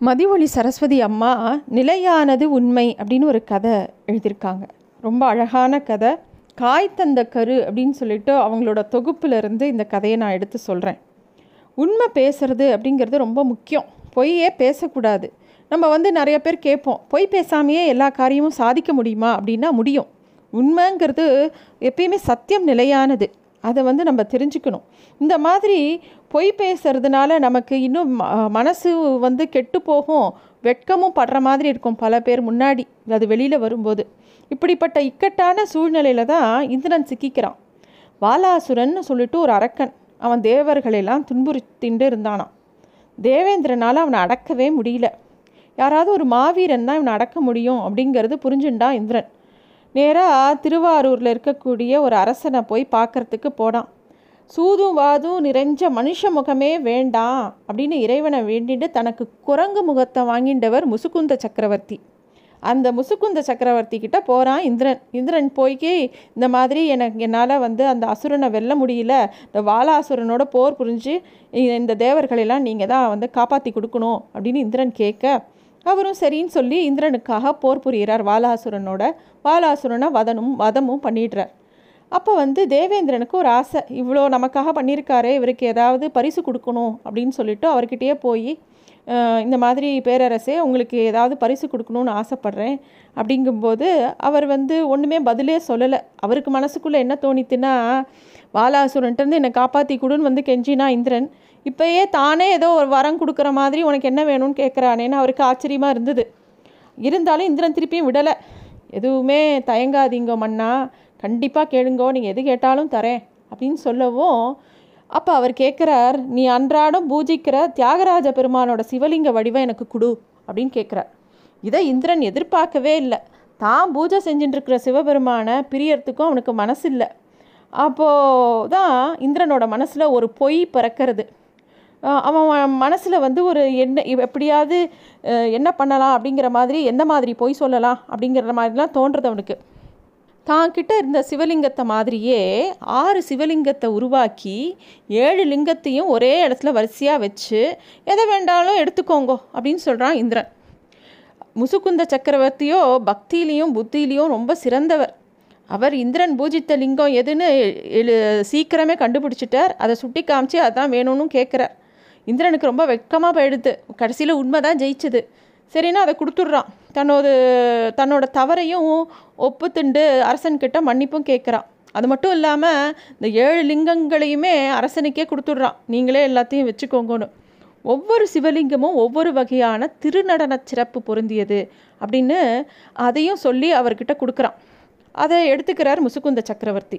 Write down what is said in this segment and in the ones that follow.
மதிவொளி சரஸ்வதி அம்மா நிலையானது உண்மை அப்படின்னு ஒரு கதை எழுதியிருக்காங்க. ரொம்ப அழகான கதை. காய் தந்த கரு அப்படின்னு சொல்லிட்டு அவங்களோட தொகுப்பிலிருந்து இந்த கதையை நான் எடுத்து சொல்கிறேன் உண்மை பேசுறது அப்படிங்கிறது ரொம்ப முக்கியம். பொய்யே பேசக்கூடாது. நம்ம வந்து நிறைய பேர் கேட்போம் பொய் பேசாமையே எல்லா காரியமும் சாதிக்க முடியுமா? அப்படின்னா முடியும். உண்மைங்கிறது எப்பயுமே சத்தியம் நிலையானது. அதை வந்து நம்ம தெரிஞ்சுக்கணும். இந்த மாதிரி பொய் பேசுறதுனால நமக்கு இன்னும் ம- மனசு வந்து கெட்டு போகும் வெட்கமும் படுற மாதிரி இருக்கும் பல பேர் முன்னாடி அது வெளியில் வரும்போது. இப்படிப்பட்ட இக்கட்டான சூழ்நிலையில தான் இந்திரன் சிக்கிக்கிறான். வாலாசுரன் சொல்லிட்டு ஒரு அரக்கன் அவன் தேவர்களெல்லாம் துன்புறுத்திண்டு இருந்தானான் தேவேந்திரனால் அவனை அடக்கவே முடியல. யாராவது ஒரு மாவீரன் தான் இவனை அடக்க முடியும் அப்படிங்கிறது புரிஞ்சுண்டான் இந்திரன். நேராக திருவாரூரில் இருக்கக்கூடிய ஒரு அரசனை போய் பார்க்கறதுக்கு போனான். சூதும் வாதும் நிறைஞ்ச மனுஷ முகமே வேண்டாம் அப்படின்னு இறைவனை வேண்டிட்டு தனக்கு குரங்கு முகத்தை வாங்கிண்டவர் முசுகுந்த சக்கரவர்த்தி. அந்த முசுகுந்த சக்கரவர்த்தி கிட்ட போகிறான் இந்திரன். இந்திரன் போய்க்கு இந்த மாதிரி எனக்கு என்னால் வந்து அந்த அசுரனை வெல்ல முடியல. இந்த வாலாசுரனோட போர் புரிஞ்சு இந்த தேவர்களெல்லாம் நீங்கள் தான் வந்து காப்பாற்றி கொடுக்கணும் அப்படின்னு இந்திரன் கேட்க அவரும் சரின்னு சொல்லி இந்திரனுக்காக போர் புரிகிறார் வாலாசுரனோட. வாலாசுரனை வதனும் வதமும் பண்ணிடுறார். அப்போ வந்து தேவேந்திரனுக்கு ஒரு ஆசை. இவ்வளோ நமக்காக பண்ணியிருக்காரு இவருக்கு ஏதாவது பரிசு கொடுக்கணும் அப்படின்னு சொல்லிட்டு அவர்கிட்டயே போய் இந்த மாதிரி பேரரசே உங்களுக்கு ஏதாவது பரிசு கொடுக்கணும்னு ஆசைப்பட்றேன். அப்படிங்கும்போது அவர் வந்து ஒன்றுமே பதிலே சொல்லலை. அவருக்கு மனசுக்குள்ளே என்ன தோணித்துன்னா வாலாசுரன்ட்டு என்னை காப்பாற்றி கொடுன்னு வந்து கெஞ்சினா இந்திரன். இப்போயே தானே ஏதோ ஒரு வரம் கொடுக்குற மாதிரி உனக்கு என்ன வேணும்னு கேட்குறானேன்னு அவருக்கு ஆச்சரியமாக இருந்தது. இருந்தாலும் இந்திரன் திருப்பியும் விடலை. எதுவுமே தயங்காதீங்க மன்னா. கண்டிப்பாக கேளுங்கோ. நீங்கள் எது கேட்டாலும் தரேன் அப்படின்னு சொல்லவும் அப்போ அவர் கேட்குறார் நீ அன்றாடம் பூஜிக்கிற தியாகராஜ பெருமானோட சிவலிங்க வடிவம் எனக்கு கொடு அப்படின்னு கேட்குறார் இதை இந்திரன் எதிர்பார்க்கவே இல்லை. தான் பூஜை செஞ்சுட்டுருக்கிற சிவபெருமானை பிரியறதுக்கும் அவனுக்கு மனசு இல்லை அப்போது தான் இந்திரனோட மனசில் ஒரு பொய் பிறக்கிறது. அவன் மனசில் வந்து ஒரு என்ன எப்படியாவது என்ன பண்ணலாம் அப்படிங்கிற மாதிரி எந்த மாதிரி பொய் சொல்லலாம் அப்படிங்கிற மாதிரிலாம் தோன்றது அவனுக்கு. தான் கிட்ட இருந்த சிவலிங்கத்தை மாதிரியே ஆறு சிவலிங்கத்தை உருவாக்கி ஏழு லிங்கத்தையும் ஒரே இடத்துல வரிசையாக வச்சு எதை வேண்டாலும் எடுத்துக்கோங்கோ அப்படின்னு சொல்கிறான் இந்திரன். முசுகுந்த சக்கரவர்த்தியோ பக்தியிலையும் புத்தியிலையும் ரொம்ப சிறந்தவர். அவர் இந்திரன் பூஜித்த லிங்கம் எதுன்னு எழு சீக்கிரமே கண்டுபிடிச்சிட்டார். அதை சுட்டி காமிச்சு அதான் வேணும்னு கேட்குறார் இந்திரனுக்கு ரொம்ப வெட்கமாக போயிடுது. கடைசியில் உண்மை தான் ஜெயிச்சது. சரின்னா அதை கொடுத்துட்றான். தன்னோட தன்னோட தவறையும் ஒப்புத்துண்டு அரசன்கிட்ட மன்னிப்பும் கேட்குறான். அது மட்டும் இல்லாமல் இந்த ஏழு லிங்கங்களையுமே அரசனுக்கே கொடுத்துட்றான். நீங்களே எல்லாத்தையும் வச்சுக்கோங்கன்னு. ஒவ்வொரு சிவலிங்கமும் ஒவ்வொரு வகையான திருநடன சிறப்பு பொருந்தியது அப்படின்னு அதையும் சொல்லி அவர்கிட்ட கொடுக்குறான். அதை எடுத்துக்கிறார் முசுகுந்த சக்கரவர்த்தி.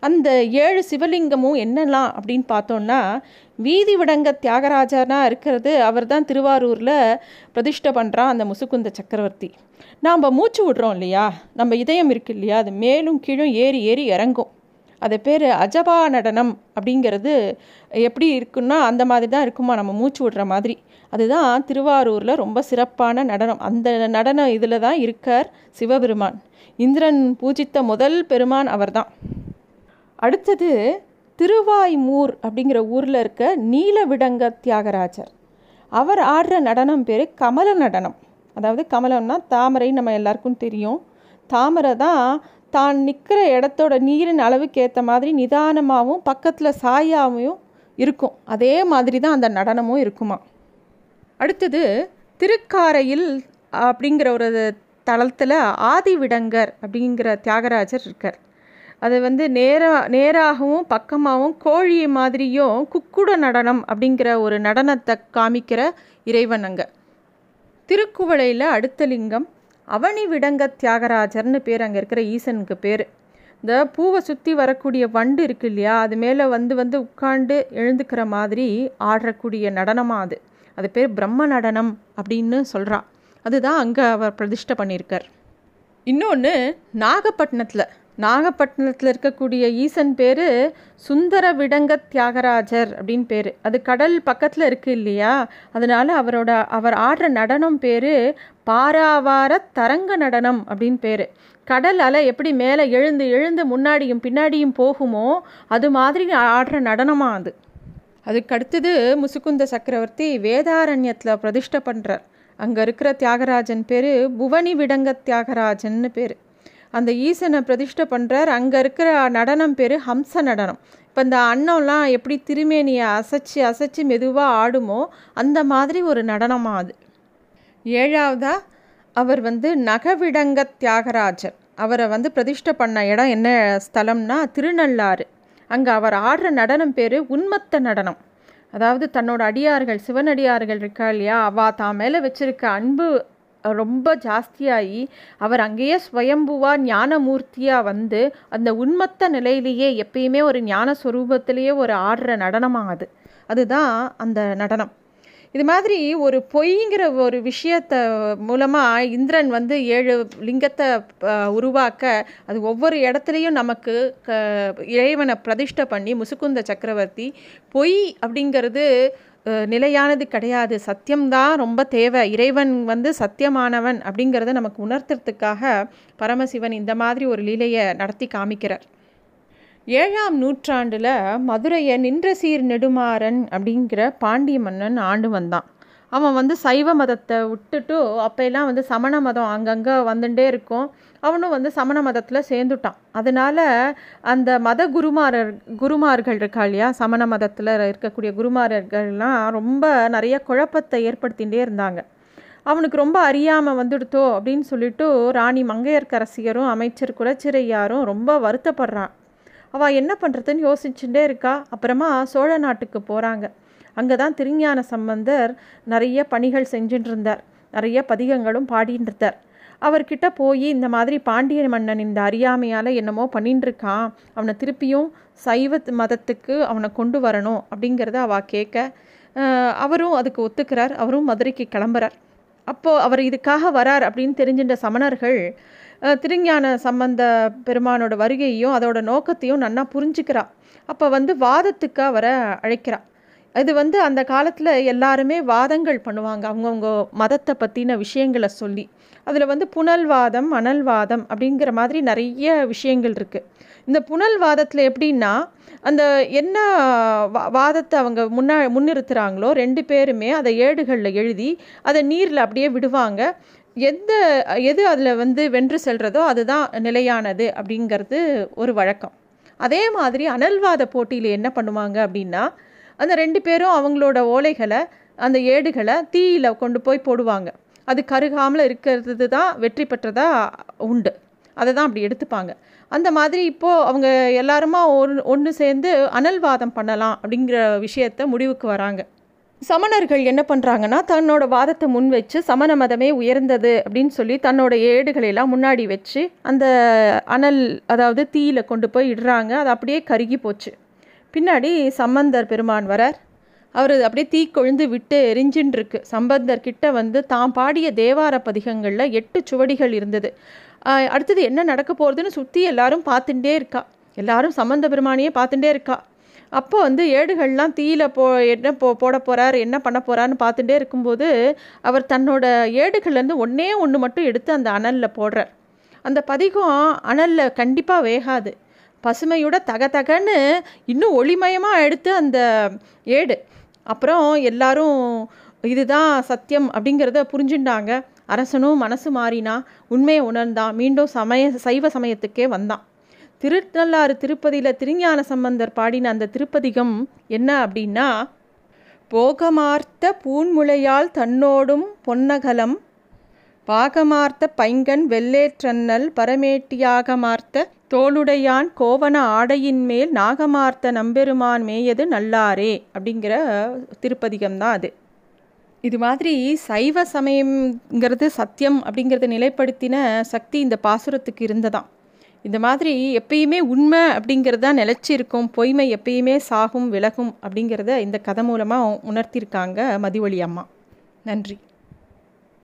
அந்த ஏழு சிவலிங்கமும் என்னெல்லாம் அப்படின்னு பார்த்தோன்னா வீதி விடங்க தியாகராஜனா இருக்கிறது அவர் தான் திருவாரூரில் பிரதிஷ்டை பண்ணுறான் அந்த முசுகுந்த சக்கரவர்த்தி. நாம் மூச்சு விடுறோம் இல்லையா? நம்ம இதயம் இருக்கு இல்லையா? அது மேலும் கீழும் ஏறி ஏறி இறங்கும். அது பேர் அஜபா நடனம் அப்படிங்கிறது எப்படி இருக்குன்னா அந்த மாதிரி தான் இருக்குமா? நம்ம மூச்சு விடுற மாதிரி. அதுதான் திருவாரூரில் ரொம்ப சிறப்பான நடனம். அந்த நடனம் இதில் தான் இருக்கார் சிவபெருமான். இந்திரன் பூஜித்த முதல் பெருமான் அவர்தான். அடுத்தது திருவாய்மூர் அப்படிங்கிற ஊரில் இருக்க நீலவிடங்க தியாகராஜர். அவர் ஆடுற நடனம் பேர் கமல நடனம். அதாவது கமலம்னா தாமரை நம்ம எல்லாருக்கும் தெரியும். தாமரை தான் தான் நிற்கிற இடத்தோட நீரின் அளவுக்கு ஏற்ற மாதிரி நிதானமாகவும் பக்கத்தில் சாயாவும் இருக்கும். அதே மாதிரி தான் அந்த நடனமும் இருக்குமா. அடுத்தது திருக்காரையில் அப்படிங்கிற ஒரு தளத்தில் ஆதிவிடங்கர் அப்படிங்கிற தியாகராஜர் இருக்கார். அது வந்து நேரா நேராகவும் பக்கமாகவும் கோழி மாதிரியும் குக்குட நடனம் அப்படிங்கிற ஒரு நடனத்தை காமிக்கிற இறைவன் அங்கே. திருக்குவளையில் அடுத்த லிங்கம் அவனி விடங்க தியாகராஜர்னு பேர் அங்கே இருக்கிற ஈசனுக்கு பேர். இந்த பூவை சுற்றி வரக்கூடிய வண்டு இருக்கு இல்லையா அது மேலே வந்து வந்து உட்காண்டு எழுந்துக்கிற மாதிரி ஆடக்கூடிய நடனமாக அது. அது பேர் பிரம்ம நடனம் அப்படின்னு சொல்கிறா அதுதான் அங்கே அவர் பிரதிஷ்டை பண்ணியிருக்கார். இன்னொன்று நாகப்பட்டினத்தில் நாகப்பட்டினத்தில் இருக்கக்கூடிய ஈசன் பேர் சுந்தர விடங்க தியாகராஜர் அப்படின்னு பேர். அது கடல் பக்கத்தில் இருக்கு இல்லையா? அதனால் அவரோட அவர் ஆடுற நடனம் பேர் பாராவார தரங்க நடனம் அப்படின்னு பேர். கடல் அலை எப்படி மேலே எழுந்து எழுந்து முன்னாடியும் பின்னாடியும் போகுமோ அது மாதிரி ஆடுற நடனமாக அது. அதுக்கு அடுத்தது முசுகுந்த சக்கரவர்த்தி வேதாரண்யத்தில் பிரதிஷ்டை பண்ணுறார் அங்கே இருக்கிற தியாகராஜன் பேர் புவனி விடங்க தியாகராஜன்னு பேர். அந்த ஈசனை பிரதிஷ்டை பண்ணுறார் அங்கே இருக்கிற நடனம் பேர் ஹம்ச நடனம். இப்போ இந்த அன்னம்லாம் எப்படி திருமேனியை அசைச்சு அசைச்சு மெதுவாக ஆடுமோ அந்த மாதிரி ஒரு நடனமாக அது. ஏழாவதாக அவர் வந்து நகவிடங்க தியாகராஜர். அவரை வந்து பிரதிஷ்டை பண்ண இடம் என்ன ஸ்தலம்னா திருநள்ளாறு. அங்கே அவர் ஆடுற நடனம் பேர் உன்மத்த நடனம். அதாவது தன்னோட அடியார்கள் சிவனடியார்கள் இருக்கா இல்லையா அவா தான் மேலே வச்சிருக்க அன்பு ரொம்ப ஜாஸ்தியாகி அவர் அங்கேயே ஸ்வயம்புவா ஞானமூர்த்தியாக வந்து அந்த உண்மத்த நிலையிலேயே எப்பயுமே ஒரு ஞான ஸ்வரூபத்திலேயே ஒரு ஆடுற நடனமாக அது. அதுதான் அந்த நடனம். இது மாதிரி ஒரு பொய்ங்கிற ஒரு விஷயத்தை மூலமாக இந்திரன் வந்து ஏழு லிங்கத்தை உருவாக்க அது ஒவ்வொரு இடத்துலையும் நமக்கு க இறைவனை பிரதிஷ்டை பண்ணி முசுக்குந்த சக்கரவர்த்தி பொய் அப்படிங்கிறது நிலையானது கிடையாது. சத்தியம்தான் ரொம்ப தேவை. இறைவன் வந்து சத்தியமானவன் அப்படிங்கிறத நமக்கு உணர்த்துறதுக்காக பரமசிவன் இந்த மாதிரி ஒரு லீலையை நடத்தி காமிக்கிறார். ஏழாம் நூற்றாண்டில் மதுரையை நின்ற சீர் நெடுமாறன் அப்படிங்கிற பாண்டிய மன்னன் ஆண்டு வந்தான். அவன் வந்து சைவ மதத்தை விட்டுட்டு அப்போல்லாம் வந்து சமண மதம் அங்கங்கே வந்துட்டே இருக்கும். அவனும் வந்து சமண மதத்தில் சேர்ந்துட்டான். அதனால் அந்த மத குருமாரர் குருமார்கள் இருக்கா இல்லையா? சமண மதத்தில் இருக்கக்கூடிய குருமாரர்கள்லாம் ரொம்ப நிறைய குழப்பத்தை ஏற்படுத்திகிட்டே இருந்தாங்க. அவனுக்கு ரொம்ப அறியாமல் வந்துடுத்தோ அப்படின்னு சொல்லிட்டு ராணி மங்கையர்க்கரசியரும் அமைச்சர் குலச்சிறையாரும் ரொம்ப வருத்தப்படுறான். அவள் என்ன பண்ணுறதுன்னு யோசிச்சுட்டே இருக்கா. அப்புறமா சோழ நாட்டுக்கு போகிறாங்க அங்கே தான் திருஞான சம்பந்தர் நிறைய பணிகள் செஞ்சுட்டு இருந்தார். நிறைய பதிகங்களும் பாடின்னு இருந்தார். அவர்கிட்ட போய் இந்த மாதிரி பாண்டிய மன்னன் இந்த அறியாமையால் என்னமோ பண்ணின்னு இருக்கான். அவனை திருப்பியும் சைவ மதத்துக்கு அவனை கொண்டு வரணும் அப்படிங்கிறத அவள் கேட்க அவரும் அதுக்கு ஒத்துக்கிறார். அவரும் மதுரைக்கு கிளம்புறார். அப்போது அவர் இதுக்காக வரார் அப்படின்னு தெரிஞ்சின்ற சமணர்கள் திருஞான சம்பந்த பெருமானோட வருகையையும் அதோட நோக்கத்தையும் நன்னா புரிஞ்சுக்கிறா. அப்போ வந்து வாதத்துக்கு அவரை அழைக்கிறா. இது வந்து அந்த காலத்தில் எல்லாருமே வாதங்கள் பண்ணுவாங்க அவங்கவுங்க மதத்தை பற்றின விஷயங்களை சொல்லி. அதில் வந்து புனல்வாதம் அனல்வாதம் அப்படிங்கிற மாதிரி நிறைய விஷயங்கள் இருக்குது இந்த புனல்வாதத்தில் எப்படின்னா அந்த என்ன வாதத்தை அவங்க முன்னா முன்னிறுத்துகிறாங்களோ ரெண்டு பேருமே அதை ஏடுகளில் எழுதி அதை நீரில் அப்படியே விடுவாங்க. எந்த எது அதில் வந்து வென்று செல்கிறதோ அதுதான் நிலையானது அப்படிங்கிறது ஒரு வழக்கம். அதே மாதிரி அனல்வாத போட்டியில் என்ன பண்ணுவாங்க அப்படின்னா அந்த ரெண்டு பேரும் அவங்களோட ஓலைகளை அந்த ஏடுகளை தீயில் கொண்டு போய் போடுவாங்க. அது கருகாமல் இருக்கிறது தான் வெற்றி பெற்றதாக உண்டு. அதை தான் அப்படி எடுத்துப்பாங்க. அந்த மாதிரி இப்போது அவங்க எல்லாருமா ஒன்று ஒன்று சேர்ந்து அனல்வாதம் பண்ணலாம் அப்படிங்கிற விஷயத்த முடிவுக்கு வராங்க. சமணர்கள் என்ன பண்ணுறாங்கன்னா தன்னோட வாதத்தை முன் வச்சு சமண மதமே உயர்ந்தது அப்படின்னு சொல்லி தன்னோட ஏடுகளையெல்லாம் முன்னாடி வச்சு அந்த அனல் அதாவது தீயில் கொண்டு போய் இடுறாங்க. அது அப்படியே கருகி போச்சு. பின்னாடி சம்பந்தர் பெருமான் வரார். அவர் அப்படியே தீ கொழுந்து விட்டு எரிஞ்சின்னு இருக்கு சம்பந்தர் கிட்ட வந்து தான் பாடிய தேவார பதிகங்களில் எட்டு சுவடிகள் இருந்தது. அடுத்தது என்ன நடக்க போகிறதுன்னு சுற்றி எல்லாரும் பார்த்துட்டே இருக்கா. எல்லாரும் சம்பந்த பெருமானியே பார்த்துட்டே இருக்கா. அப்போ வந்து ஏடுகள்லாம் தீயில போ என்ன போ போட போகிறார் என்ன பண்ண போகிறான்னு பார்த்துட்டே இருக்கும்போது அவர் தன்னோட ஏடுகள்லேருந்து ஒன்றே ஒன்று மட்டும் எடுத்து அந்த அனலில் போடுறார். அந்த பதிகம் அனலில் கண்டிப்பாக வேகாது. பசுமையோட தக தகன்னு இன்னும் ஒளிமயமாக எடுத்து அந்த ஏடு. அப்புறம் எல்லாரும் இதுதான் சத்தியம் அப்படிங்கிறத புரிஞ்சுட்டாங்க அரசனும் மனசு மாறினா உண்மையை உணர்ந்தான். மீண்டும் சமய சைவ சமயத்துக்கே வந்தான். திருநள்ளாறு திருப்பதியில் திருஞான சம்பந்தர் பாடின அந்த திருப்பதிகம் என்ன அப்படின்னா போகமார்த்த பூன்முளையால் தன்னோடும் பொன்னகலம் பாகமார்த்த பைங்கன் வெள்ளேற்றன்னல் பரமேட்டியாகமார்த்த தோளுடையான் கோவன ஆடையின் மேல் நாகமார்த்த நம்பெருமான் மேயது நல்லாரே அப்படிங்கிற திருப்பதிகம் தான் அது. இது மாதிரி சைவ சமயங்கிறது சத்தியம் அப்படிங்கிறத நிலைப்படுத்தின சக்தி இந்த பாசுரத்துக்கு இருந்ததான் இந்த மாதிரி எப்பயுமே உண்மை அப்படிங்கிறது தான் பொய்மை எப்பயுமே சாகும் விலகும் அப்படிங்கிறத இந்த கதை மூலமாக உணர்த்தியிருக்காங்க மதிவழி அம்மா. நன்றி.